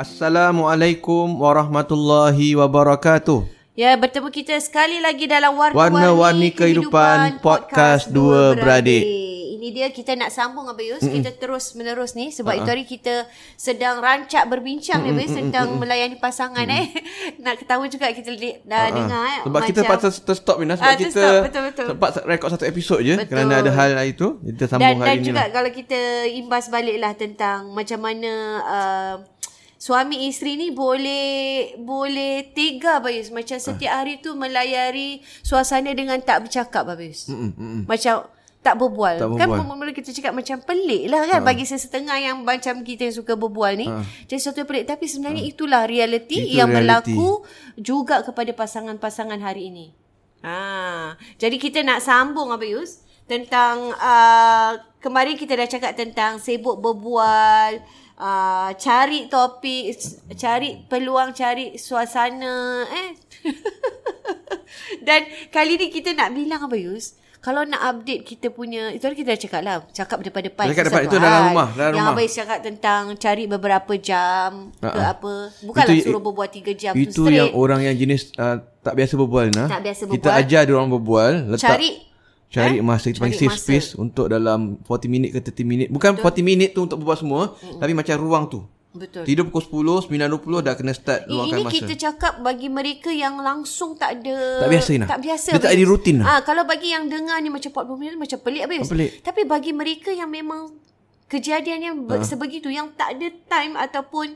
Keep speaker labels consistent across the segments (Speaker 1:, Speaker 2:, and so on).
Speaker 1: Assalamualaikum warahmatullahi wabarakatuh.
Speaker 2: Ya, bertemu kita sekali lagi dalam
Speaker 1: Warna-Warni, Warna-warni Kehidupan, Kehidupan Podcast Dua Beradik.
Speaker 2: Ini dia kita nak sambung Abang Yus. Mm-mm. Kita terus menerus ni sebab uh-huh. itu hari kita sedang rancak berbincang ni Abang tentang melayani pasangan Mm-mm. eh. nak ketawa juga kita dah uh-huh. dengar eh.
Speaker 1: Sebab macam, kita patut stop ni sebab uh, kita betul, betul. sempat rekod satu episod je betul. kerana ada hal itu. Kita sambung
Speaker 2: dan,
Speaker 1: hari
Speaker 2: dan ni. Dan juga lah. kalau kita imbas baliklah tentang macam mana uh, suami isteri ni boleh boleh tega Bayus macam ah. setiap hari tu melayari suasana dengan tak bercakap Bayus. Macam tak berbual. tak berbual. Kan mula-mula kita cakap macam pelik lah kan. Ha. Bagi sesetengah yang macam kita yang suka berbual ni. Ha. Jadi sesuatu pelik. Tapi sebenarnya ha. itulah realiti Itu yang reality. berlaku juga kepada pasangan-pasangan hari ini. Ha. Jadi kita nak sambung Abayus. Tentang uh, kemarin kita dah cakap tentang sibuk berbual uh, cari topik, cari peluang, cari suasana eh. Dan kali ni kita nak bilang apa Yus? Kalau nak update kita punya Itu kita dah cakap lah Cakap depan-depan
Speaker 1: Dekat depan itu dalam rumah dalam
Speaker 2: Yang
Speaker 1: rumah.
Speaker 2: Abayus cakap tentang Cari beberapa jam uh-uh. Ke apa Bukanlah itu, suruh berbual 3 jam
Speaker 1: Itu yang orang yang jenis uh, Tak biasa berbual nah.
Speaker 2: Tak biasa berbual
Speaker 1: Kita ajar dia orang berbual letak,
Speaker 2: Cari
Speaker 1: Cari eh? masa Kita panggil safe space Untuk dalam 40 minit ke 30 minit Bukan Betul. 40 minit tu Untuk berbual semua mm-hmm. Tapi macam ruang tu Betul. Tidur pukul 10, 9.20 dah kena start luangkan
Speaker 2: masa. Ini kita cakap bagi mereka yang langsung tak ada...
Speaker 1: Tak biasa Ina.
Speaker 2: Tak biasa.
Speaker 1: Dia tak ada rutin.
Speaker 2: Ha, kalau bagi yang dengar ni macam 40 minit macam pelik habis. Pelik. Tapi bagi mereka yang memang kejadiannya ha. sebegitu, yang tak ada time ataupun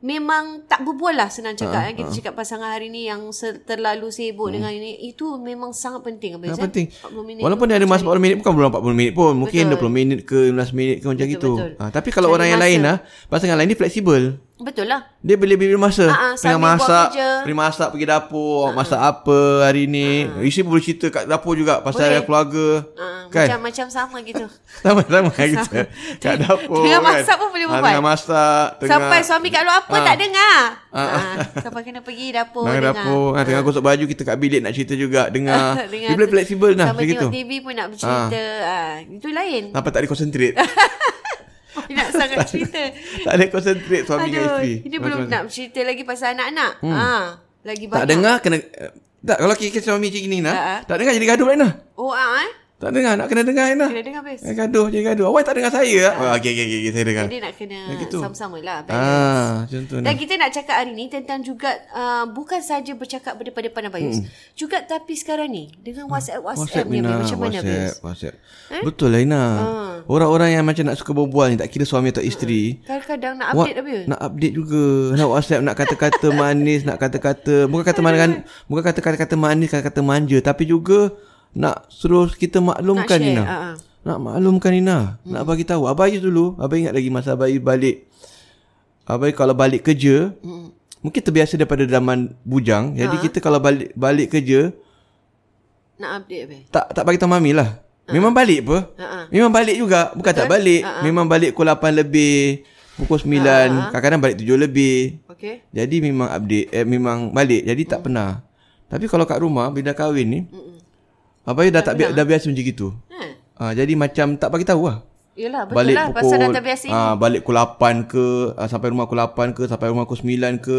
Speaker 2: memang tak berbual lah senang cakap. Uh, uh. Kita cakap pasangan hari ni yang terlalu sibuk hmm. dengan ini. Itu memang sangat penting.
Speaker 1: Sangat penting. Minit Walaupun dia ada masa 40 minit bukan belum 40 minit pun. Mungkin betul. 20 minit ke 15 minit ke macam betul, gitu. Betul. Ha, tapi kalau Cari orang yang lain lah. Pasangan lain ni fleksibel.
Speaker 2: Betul lah.
Speaker 1: Dia boleh beli masa. Uh-huh, Tengah masak. Pergi masak, pergi dapur. Uh-huh. Masak apa hari ni. Uh-huh. Isteri pun boleh cerita kat dapur juga. Pasal boleh. keluarga. Uh-huh. Kan?
Speaker 2: Macam-macam sama gitu.
Speaker 1: Sama-sama gitu. kat dapur
Speaker 2: Tengah kan. masak pun boleh buat.
Speaker 1: Tengah masak.
Speaker 2: Tengah... Sampai suami kat luar apa uh. tak dengar. Uh-huh. Sampai kena pergi dapur
Speaker 1: dengar. dapur. Uh. Tengah gosok baju kita kat bilik nak cerita juga. Dengar. dengar Dia boleh fleksibel lah.
Speaker 2: Sampai tengok TV pun nak bercerita. Uh. Itu lain.
Speaker 1: Sampai tak ada concentrate.
Speaker 2: Dia nak sangat cerita.
Speaker 1: tak ada concentrate suami dengan isteri.
Speaker 2: Ini belum nak cerita lagi pasal anak-anak. Hmm. Ha, lagi banyak.
Speaker 1: Tak dengar kena tak kalau kita suami macam ni nah. Ha, tak dengar jadi gaduh lain nah.
Speaker 2: Oh ah eh.
Speaker 1: Tak dengar nak kena dengar Aina.
Speaker 2: Kena dengar bes.
Speaker 1: Eh, gaduh je gaduh. Awak tak dengar saya. Ha. Oh, okey okey okey saya dengar.
Speaker 2: Jadi nak kena gitu. sama-sama lah.
Speaker 1: Ah, contoh
Speaker 2: Dan kita nak cakap hari ni tentang juga uh, bukan saja bercakap berdepan-depan Abayus. Hmm. Juga tapi sekarang ni dengan WhatsApp WhatsApp, WhatsApp ni Mina, macam mana Abayus?
Speaker 1: WhatsApp. Eh? Betul lah Ina. Ha. Orang-orang yang macam nak suka berbual ni tak kira suami atau isteri.
Speaker 2: Hmm. Kadang-kadang nak update Abayus.
Speaker 1: Nak update juga. Nak WhatsApp nak kata-kata manis, nak kata-kata bukan kata manis kan, bukan kata-kata manis, kata-kata manja tapi juga nak suruh kita maklumkan nak Nina. Uh-huh. Nak maklumkan Nina. Hmm. Nak bagi tahu. Abai dulu, abai ingat lagi masa abai balik. Abai kalau balik kerja, hmm. mungkin terbiasa daripada zaman bujang. Uh-huh. Jadi kita kalau balik balik kerja,
Speaker 2: Nak update apa?
Speaker 1: tak tak bagi tahu mami lah. Memang balik apa?
Speaker 2: Ha-ha.
Speaker 1: Memang balik juga. Bukan tak balik. Memang balik pukul 8 lebih. Pukul 9. Kadang-kadang balik 7 lebih.
Speaker 2: Okay.
Speaker 1: Jadi memang update. Eh, memang balik. Jadi tak pernah. Tapi kalau kat rumah, bila kahwin ni. Abang dah tak bi- dah biasa macam gitu.
Speaker 2: Ha.
Speaker 1: Ah, jadi macam tak bagi tahu lah.
Speaker 2: Yelah, betul
Speaker 1: Balik
Speaker 2: lah.
Speaker 1: pukul
Speaker 2: Pasal dah terbiasa ini.
Speaker 1: ah, balik pukul 8 ke, ah, sampai rumah pukul 8 ke, sampai rumah pukul 9 ke,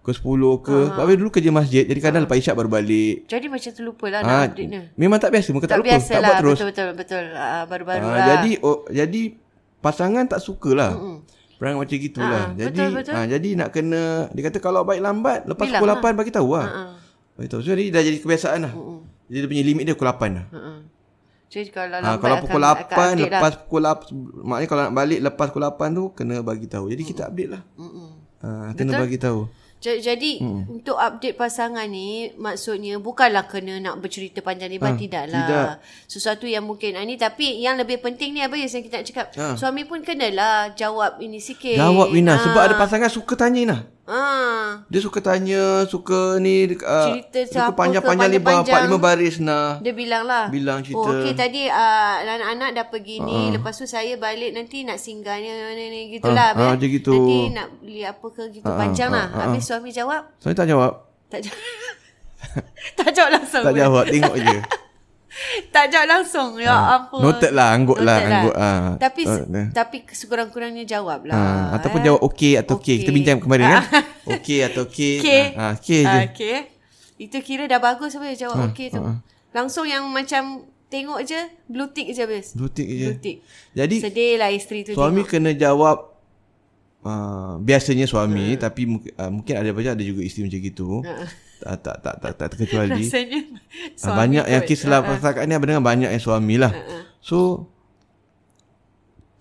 Speaker 1: ke 10 ke. Sebab uh dulu kerja masjid, jadi kadang lepas isyak baru balik.
Speaker 2: Jadi macam terlupa lah nak update ni.
Speaker 1: memang tak biasa, muka tak,
Speaker 2: Tak
Speaker 1: lupa,
Speaker 2: biasa
Speaker 1: tak
Speaker 2: lah.
Speaker 1: buat terus.
Speaker 2: Betul, betul, betul. Ah, baru-baru
Speaker 1: Ah,
Speaker 2: lah.
Speaker 1: jadi oh, jadi pasangan tak sukalah. Mm Perangai macam gitulah.
Speaker 2: Ah,
Speaker 1: jadi
Speaker 2: betul, betul.
Speaker 1: ah, jadi nak kena dia kata kalau baik lambat lepas
Speaker 2: Bilang
Speaker 1: pukul
Speaker 2: lah.
Speaker 1: 8 bagi tahu lah.
Speaker 2: Ah,
Speaker 1: Bagi tahu. So jadi dah jadi kebiasaan lah. Jadi dia punya limit dia pukul 8 lah.
Speaker 2: uh-uh. Jadi kalau
Speaker 1: Ha, kalau
Speaker 2: akan-
Speaker 1: pukul
Speaker 2: akan
Speaker 1: 8
Speaker 2: update lah.
Speaker 1: lepas pukul 8 maknanya kalau nak balik lepas pukul 8 tu kena bagi tahu. Jadi kita update lah.
Speaker 2: Mm-mm.
Speaker 1: Ha, kena bagi tahu.
Speaker 2: Ja- Jadi hmm. untuk update pasangan ni maksudnya bukanlah kena nak bercerita panjang lebar
Speaker 1: Ah,
Speaker 2: tidaklah.
Speaker 1: tidak.
Speaker 2: Sesuatu yang mungkin ah, ni tapi yang lebih penting ni apa yang kita nak cakap.
Speaker 1: Ah.
Speaker 2: Suami pun kenalah jawab ini sikit.
Speaker 1: Jawab Ina
Speaker 2: Ah.
Speaker 1: sebab ada pasangan suka tanya Ina.
Speaker 2: Ah.
Speaker 1: Dia suka tanya, suka ni uh,
Speaker 2: Cerita
Speaker 1: suka
Speaker 2: siapa
Speaker 1: panjang-panjang lebar
Speaker 2: panjang-panjang.
Speaker 1: 4 5 baris nah.
Speaker 2: Dia bilang lah.
Speaker 1: Bilang cerita.
Speaker 2: Oh, okey tadi uh, anak-anak dah pergi ni. Lepas tu saya balik nanti nak singgahnya ni, ni gitulah.
Speaker 1: Ah, ah,
Speaker 2: eh.
Speaker 1: macam gitu.
Speaker 2: Nanti nak beli apa ke gitu. panjang lah. Habis suami jawab.
Speaker 1: Saya tak jawab.
Speaker 2: Tak jawab. tak jawab langsung.
Speaker 1: Tak jawab, tengok je.
Speaker 2: tak jawab langsung. Ya ampun.
Speaker 1: Noted lah, anggut lah,
Speaker 2: Noted
Speaker 1: anggut. Ah.
Speaker 2: Tapi
Speaker 1: dah.
Speaker 2: tapi sekurang-kurangnya jawab lah.
Speaker 1: Ah, ataupun
Speaker 2: eh.
Speaker 1: jawab okey atau okey. Kita
Speaker 2: Okey.
Speaker 1: bincang kemarin kan. Okey atau okey.
Speaker 2: Okey.
Speaker 1: Ah, okey je.
Speaker 2: Okey. Itu kira dah bagus apa jawab okey tu. Langsung yang macam tengok je blue tick je habis.
Speaker 1: Blue tick je.
Speaker 2: Blue tick.
Speaker 1: Jadi
Speaker 2: Sedih lah isteri tu
Speaker 1: suami
Speaker 2: tengok.
Speaker 1: kena jawab uh, biasanya suami hmm. tapi mungkin uh, mungkin ada banyak ada juga isteri macam gitu. Tak, tak tak tak tak terkecuali.
Speaker 2: Rasanya
Speaker 1: Ah,
Speaker 2: suami
Speaker 1: banyak yang kes lah pasal ni dengan banyak yang suami lah. So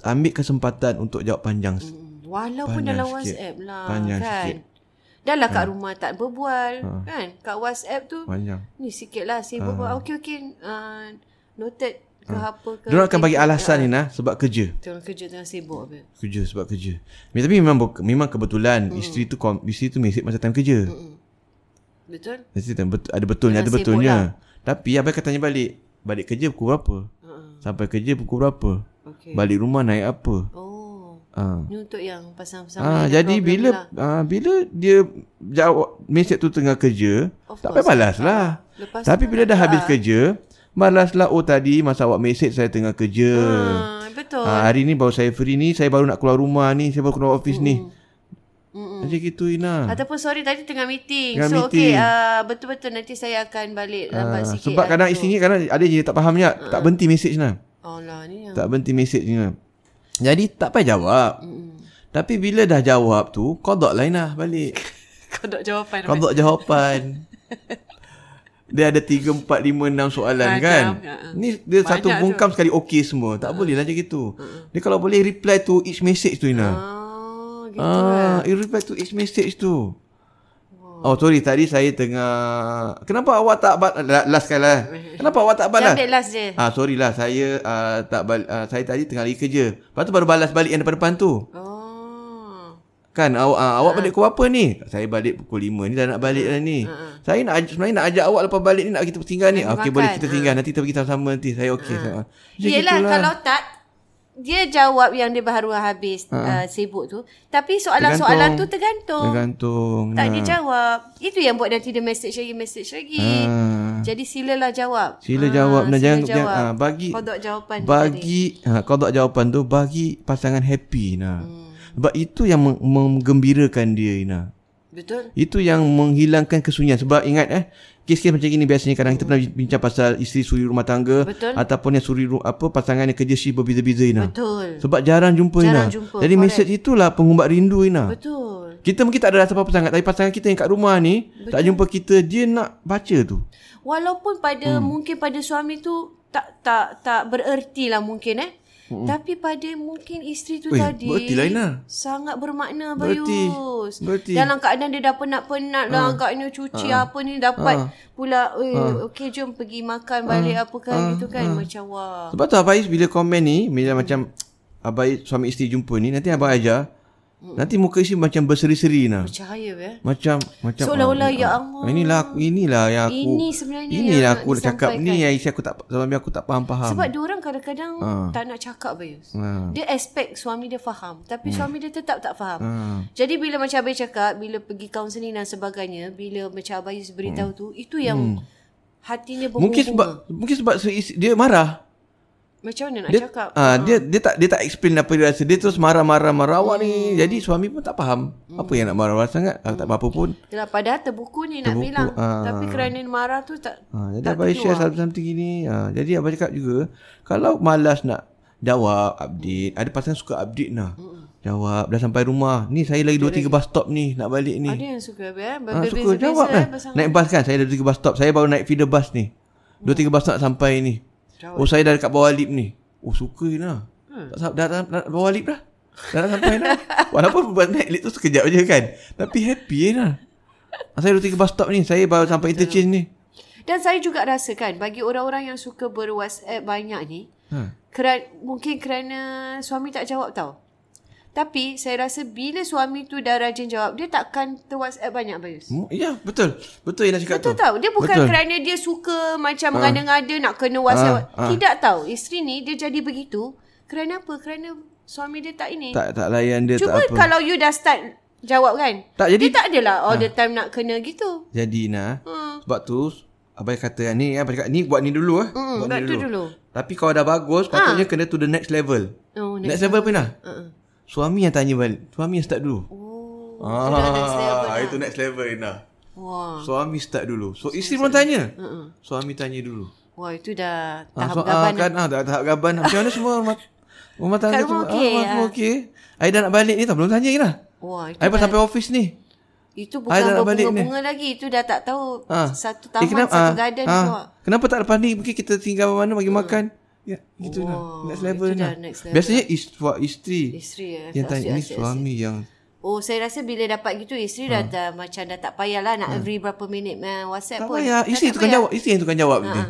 Speaker 1: ambil kesempatan untuk jawab panjang.
Speaker 2: Hmm, Walaupun
Speaker 1: Panjang
Speaker 2: dalam
Speaker 1: sikit.
Speaker 2: WhatsApp lah
Speaker 1: Panjang
Speaker 2: kan.
Speaker 1: sikit.
Speaker 2: Dah lah kat rumah tak berbual kan. Kat WhatsApp tu
Speaker 1: Panjang.
Speaker 2: ni sikit lah sibuk uh. Okey okey uh, noted ke apa ke.
Speaker 1: Dia akan bagi alasan ni nah sebab kerja.
Speaker 2: Tengah kerja tengah sibuk apa.
Speaker 1: Kerja sebab kerja. Tapi memang memang kebetulan mm. isteri tu isteri tu mesej masa time kerja. Mm.
Speaker 2: Betul?
Speaker 1: Mesti time betul, ada betulnya ada betulnya. Tapi abang akan tanya balik. Balik kerja pukul berapa?
Speaker 2: Uh-uh.
Speaker 1: Sampai kerja pukul berapa?
Speaker 2: Okey.
Speaker 1: Balik rumah naik apa?
Speaker 2: Oh.
Speaker 1: Ah.
Speaker 2: Ni untuk yang pasang-pasang
Speaker 1: Ah,
Speaker 2: ada
Speaker 1: jadi bila
Speaker 2: lah.
Speaker 1: ah, bila dia jawab mesej tu tengah kerja,
Speaker 2: Of
Speaker 1: tak payah balas lah.
Speaker 2: Lepas
Speaker 1: Tapi bila dah habis kerja, balaslah oh tadi masa awak mesej saya tengah kerja.
Speaker 2: Ah, betul.
Speaker 1: Ah, hari ni baru saya free ni, saya baru nak keluar rumah ni, saya baru keluar office ni.
Speaker 2: Mm-mm.
Speaker 1: Macam gitu Ina.
Speaker 2: Ataupun sorry tadi tengah meeting.
Speaker 1: Tengah
Speaker 2: so
Speaker 1: meeting.
Speaker 2: okey uh, betul-betul nanti saya akan balik lambat
Speaker 1: Ah,
Speaker 2: sikit.
Speaker 1: sebab
Speaker 2: lah
Speaker 1: kadang
Speaker 2: tu.
Speaker 1: isteri ni kadang ada je tak faham je, tak berhenti mesej nah.
Speaker 2: Oh lah ni yang
Speaker 1: Tak berhenti mesej ni. Jadi tak payah jawab. Tapi bila dah jawab tu, kodok lah balik.
Speaker 2: kodok jawapan. apa?
Speaker 1: Kodok jawapan. Dia ada 3, 4, 5, 6 soalan
Speaker 2: Macam,
Speaker 1: kan.
Speaker 2: ya.
Speaker 1: Ni dia
Speaker 2: Banyak
Speaker 1: satu
Speaker 2: tu.
Speaker 1: bungkam sekali okey semua. Tak boleh lah macam gitu. Dia kalau boleh reply to each message tu Ina.
Speaker 2: Oh, gitu.
Speaker 1: Ah, you reply to each message tu. Oh sorry tadi saya tengah Kenapa awak tak ba- la- last kali lah. Kenapa awak tak balas?
Speaker 2: ambil last je.
Speaker 1: Ah sorry lah saya uh, tak bal- uh, saya tadi tengah lagi kerja. Lepas tu baru balas balik yang depan-depan tu.
Speaker 2: Oh.
Speaker 1: Kan awak uh, awak balik pukul apa ni? Saya balik pukul 5 ni dah nak balik dah ni. Saya nak aj- sebenarnya nak ajak awak lepas balik ni nak kita tinggal ni. Okey boleh kita tinggal nanti kita pergi sama-sama nanti. Saya okey. Uh.
Speaker 2: Yelah kalau tak dia jawab yang dia baru habis uh, sibuk tu. Tapi soalan-soalan tu tergantung.
Speaker 1: Tergantung.
Speaker 2: Tak
Speaker 1: Nah.
Speaker 2: dia jawab. Itu yang buat nanti dia message lagi, message lagi.
Speaker 1: Ah.
Speaker 2: Jadi silalah jawab.
Speaker 1: Sila
Speaker 2: Ah,
Speaker 1: jawab dan
Speaker 2: sila
Speaker 1: jangan,
Speaker 2: jawab.
Speaker 1: jangan ah, bagi
Speaker 2: Kodok jawapan
Speaker 1: bagi ha kodok jawapan tu bagi pasangan happy nah.
Speaker 2: Hmm.
Speaker 1: Sebab itu yang meng- menggembirakan dia Ina.
Speaker 2: Betul?
Speaker 1: Itu yang menghilangkan kesunyian sebab ingat eh kes-kes macam gini biasanya kadang kita pernah bincang pasal isteri suri rumah tangga
Speaker 2: Betul.
Speaker 1: ataupun yang suri apa pasangan yang kerja shift berbeza-beza Ina.
Speaker 2: Betul.
Speaker 1: Sebab jarang jumpa Ina.
Speaker 2: Jarang jumpa,
Speaker 1: Jadi
Speaker 2: correct.
Speaker 1: mesej itulah pengumbat rindu Ina.
Speaker 2: Betul.
Speaker 1: Kita mungkin tak ada rasa apa-apa sangat tapi pasangan kita yang kat rumah ni Betul. tak jumpa kita dia nak baca tu.
Speaker 2: Walaupun pada
Speaker 1: Hmm.
Speaker 2: mungkin pada suami tu tak tak tak bererti lah mungkin eh. Tapi pada mungkin isteri tu
Speaker 1: Hmm. Weh,
Speaker 2: tadi
Speaker 1: bererti lah, Ina.
Speaker 2: sangat bermakna
Speaker 1: Bererti.
Speaker 2: Bayus.
Speaker 1: Bererti.
Speaker 2: Dalam keadaan dia dah penat-penat lah agaknya cuci apa ni dapat pula eh okey jom pergi makan balik apa kan gitu kan macam wah.
Speaker 1: Sebab tu Abang Ais bila komen ni bila macam Abang Ais suami isteri jumpa ni nanti Abang ajar Nanti muka isteri macam berseri-seri nah.
Speaker 2: Percaya ya.
Speaker 1: Macam macam
Speaker 2: Seolah-olah,
Speaker 1: ah,
Speaker 2: ya
Speaker 1: ah,
Speaker 2: Allah.
Speaker 1: Inilah aku inilah yang aku
Speaker 2: Ini sebenarnya
Speaker 1: Inilah
Speaker 2: yang
Speaker 1: aku nak cakap ni yang isteri aku tak suami aku tak faham-faham.
Speaker 2: Sebab dia orang kadang-kadang tak nak cakap Bayus.
Speaker 1: Ah.
Speaker 2: Dia expect suami dia faham. Tapi suami dia tetap tak faham.
Speaker 1: Ah.
Speaker 2: Jadi bila macam Abai cakap, bila pergi kaunseling dan sebagainya, bila macam Abayus beritahu tu, itu yang hatinya berbunga.
Speaker 1: Mungkin sebab mungkin sebab se- dia marah.
Speaker 2: Macam mana nak
Speaker 1: Dia
Speaker 2: cakap?
Speaker 1: ah dia dia tak dia tak explain apa dia rasa. Dia terus marah-marah marah awak ni. Jadi suami pun tak faham. Apa yang nak marah-marah sangat? Kalau tak apa-apa pun.
Speaker 2: Yalah, padahal terbuku ni nak
Speaker 1: Terbuku,
Speaker 2: bilang.
Speaker 1: ah.
Speaker 2: Tapi kerana marah tu tak
Speaker 1: Ha, jadi
Speaker 2: tak
Speaker 1: abang share
Speaker 2: terkeluar.
Speaker 1: something gini. Ha, jadi abang cakap juga kalau malas nak jawab update, ada pasangan suka update nah. Jawab dah sampai rumah. Ni saya lagi 2 3 bus stop ni nak balik ni.
Speaker 2: Ada yang suka eh?
Speaker 1: Ha, suka jawab
Speaker 2: eh, pasangan.
Speaker 1: Naik bas kan. Saya dah 2 3 bus stop. Saya baru naik feeder bus ni. 2 3 bus nak sampai ni.
Speaker 2: Jawab.
Speaker 1: Oh saya dah dekat bawah lift ni. Oh suka lah. Hmm. Tak, dah, dah, dah, dah bawah lift dah. Dah nak sampai dah. Walaupun buat naik lift tu sekejap je kan. Tapi happy je lah. Saya 2 3 bus stop ni. Saya baru sampai interchange ni.
Speaker 2: Dan saya juga rasa kan bagi orang-orang yang suka ber-WhatsApp banyak ni,
Speaker 1: Ha.
Speaker 2: Keran, mungkin kerana suami tak jawab tau. Tapi saya rasa bila suami tu dah rajin jawab, dia takkan ter-WhatsApp banyak Bayus.
Speaker 1: Hmm, Ya betul Betul yang nak cakap
Speaker 2: Betul
Speaker 1: tu
Speaker 2: tau. Dia bukan
Speaker 1: betul.
Speaker 2: kerana dia suka macam mengada-ngada nak kena WhatsApp.
Speaker 1: Ah, ah.
Speaker 2: Tidak tahu. Isteri ni dia jadi begitu. Kerana apa? Kerana suami dia tak ini.
Speaker 1: Tak tak layan dia
Speaker 2: Cuba
Speaker 1: tak apa
Speaker 2: kalau you dah start jawab kan.
Speaker 1: Tak, jadi-
Speaker 2: Dia tak adalah all the time nak kena gitu.
Speaker 1: Jadi nah
Speaker 2: Hmm.
Speaker 1: Sebab tu Abang kata ni Abang cakap ni buat ni dulu ah.
Speaker 2: Hmm,
Speaker 1: buat ni
Speaker 2: tu dulu.
Speaker 1: Tapi kalau dah bagus Patutnya kena to the next level
Speaker 2: Oh,
Speaker 1: Next, level apa nah
Speaker 2: Uh-uh.
Speaker 1: Suami yang tanya balik Suami yang start dulu
Speaker 2: Oh.
Speaker 1: ah,
Speaker 2: dah next level lah.
Speaker 1: Itu next level nah
Speaker 2: Wah.
Speaker 1: Suami start dulu So isteri pun tanya
Speaker 2: Uh-uh.
Speaker 1: Suami tanya dulu
Speaker 2: Wah, itu dah
Speaker 1: Ah,
Speaker 2: tahap
Speaker 1: so,
Speaker 2: gaban.
Speaker 1: ah, kan ah, dah tahap gaban Macam mana semua rumah, rumah tangga tu
Speaker 2: okey,
Speaker 1: ah, rumah
Speaker 2: ah.
Speaker 1: semua okey Aida nak balik ni tak Belum tanya lah
Speaker 2: Wah, itu,
Speaker 1: Aida sampai office ni
Speaker 2: itu
Speaker 1: dah
Speaker 2: bukan berbunga-bunga lagi. Itu dah tak tahu
Speaker 1: Ah.
Speaker 2: satu
Speaker 1: Eh,
Speaker 2: taman, satu
Speaker 1: ah,
Speaker 2: garden
Speaker 1: ah,
Speaker 2: tu. ah.
Speaker 1: Kenapa tak lepas ni Mungkin kita tinggal mana Bagi makan Ya gitu
Speaker 2: Wah,
Speaker 1: lah Next level lah.
Speaker 2: next level.
Speaker 1: Biasanya is, isteri.
Speaker 2: Isteri ya.
Speaker 1: Yang
Speaker 2: Tak
Speaker 1: tanya
Speaker 2: asyik,
Speaker 1: Ni
Speaker 2: asyik,
Speaker 1: suami yang
Speaker 2: Oh, saya rasa bila dapat gitu isteri dah, dah macam dah tak payahlah nak every berapa minit main
Speaker 1: Tak
Speaker 2: WhatsApp pun.
Speaker 1: payah. Isteri
Speaker 2: tak
Speaker 1: tukang
Speaker 2: payah.
Speaker 1: jawab. Isteri yang tukang jawab dia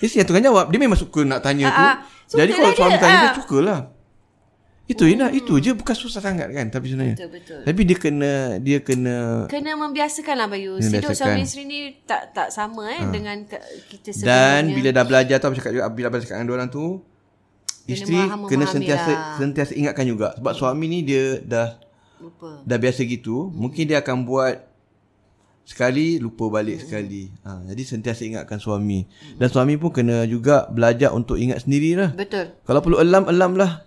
Speaker 1: Isteri yang tukang jawab. Dia memang suka nak tanya tu.
Speaker 2: Ah.
Speaker 1: Jadi kalau
Speaker 2: Sukalah
Speaker 1: suami
Speaker 2: dia,
Speaker 1: tanya
Speaker 2: ah.
Speaker 1: Dia sukalah Itu je lah Itu je Bukan susah sangat kan Tapi sebenarnya
Speaker 2: Betul, betul.
Speaker 1: Tapi dia kena Dia kena
Speaker 2: Kena membiasakan lah Bayu.
Speaker 1: Kena
Speaker 2: Hidup suami isteri ni tak tak sama eh dengan ke- kita sebelumnya.
Speaker 1: Dan bila dah belajar tu Aku cakap juga Bila cakap dengan orang tu Isteri
Speaker 2: memaham-
Speaker 1: kena
Speaker 2: memahami
Speaker 1: sentiasa
Speaker 2: lah.
Speaker 1: Sentiasa ingatkan juga Sebab suami ni dia dah
Speaker 2: Lupa.
Speaker 1: Dah biasa gitu Mungkin dia akan buat Sekali Lupa balik sekali ha, Jadi sentiasa ingatkan suami Dan suami pun kena juga Belajar untuk ingat sendirilah
Speaker 2: Betul.
Speaker 1: Kalau perlu elam Elam lah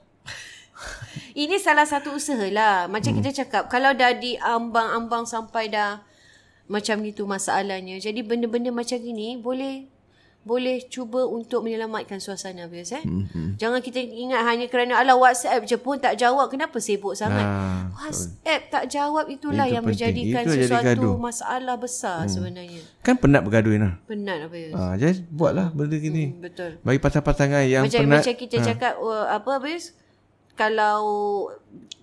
Speaker 2: Ini salah satu usaha lah. Macam hmm. kita cakap, kalau dah diambang-ambang sampai dah macam gitu masalahnya. Jadi benda-benda macam gini boleh boleh cuba untuk menyelamatkan suasana bias eh. Hmm. Jangan kita ingat hanya kerana ala WhatsApp je pun tak jawab. Kenapa sibuk sangat?
Speaker 1: Ah,
Speaker 2: WhatsApp tak jawab itulah
Speaker 1: Itu
Speaker 2: yang
Speaker 1: penting.
Speaker 2: menjadikan
Speaker 1: Itu
Speaker 2: sesuatu masalah besar hmm. sebenarnya.
Speaker 1: Kan penat bergaduh lah
Speaker 2: Penat apa ya?
Speaker 1: ha, Jadi buatlah benda gini
Speaker 2: Betul.
Speaker 1: Bagi pasangan-pasangan yang
Speaker 2: macam
Speaker 1: penat
Speaker 2: macam kita cakap uh, apa habis kalau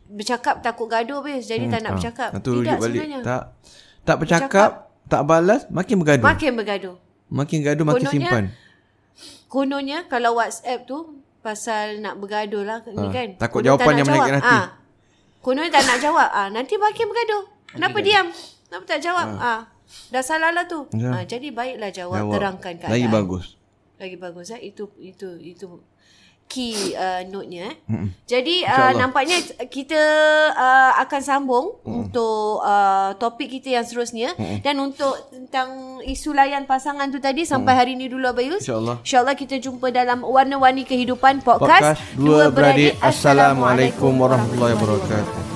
Speaker 2: bercakap takut gaduh habis jadi tak nak bercakap.
Speaker 1: ha, tu
Speaker 2: Tidak
Speaker 1: balik
Speaker 2: sebenarnya.
Speaker 1: Tak Tak bercakap Tak balas Makin bergaduh
Speaker 2: Makin bergaduh.
Speaker 1: Makin gaduh makin
Speaker 2: Kononnya-
Speaker 1: simpan
Speaker 2: Kononnya kalau WhatsApp tu pasal nak bergaduh lah ni
Speaker 1: Ah,
Speaker 2: kan.
Speaker 1: takut
Speaker 2: Konon
Speaker 1: jawapan
Speaker 2: tak
Speaker 1: yang menyakitkan hati.
Speaker 2: Ah. Kononnya tak nak jawab. Ah, nanti makin bergaduh. Kenapa diam? Kenapa tak jawab? Ah. Dah salah lah tu.
Speaker 1: Ya.
Speaker 2: Ah, jadi baiklah jawab,
Speaker 1: Jawab.
Speaker 2: terangkan keadaan.
Speaker 1: Lagi bagus
Speaker 2: Lagi bagus eh. Itu itu itu key uh, note-nya eh. Mm-mm. Jadi uh, nampaknya kita uh, akan sambung mm. untuk uh, topik kita yang seterusnya Mm-mm. dan untuk tentang isu layan pasangan tu tadi sampai hari ni dulu Abayus.
Speaker 1: InsyaAllah.
Speaker 2: InsyaAllah kita jumpa dalam Warna-Warni Kehidupan podcast,
Speaker 1: Podcast Dua Beradik Assalamualaikum warahmatullahi wabarakatuh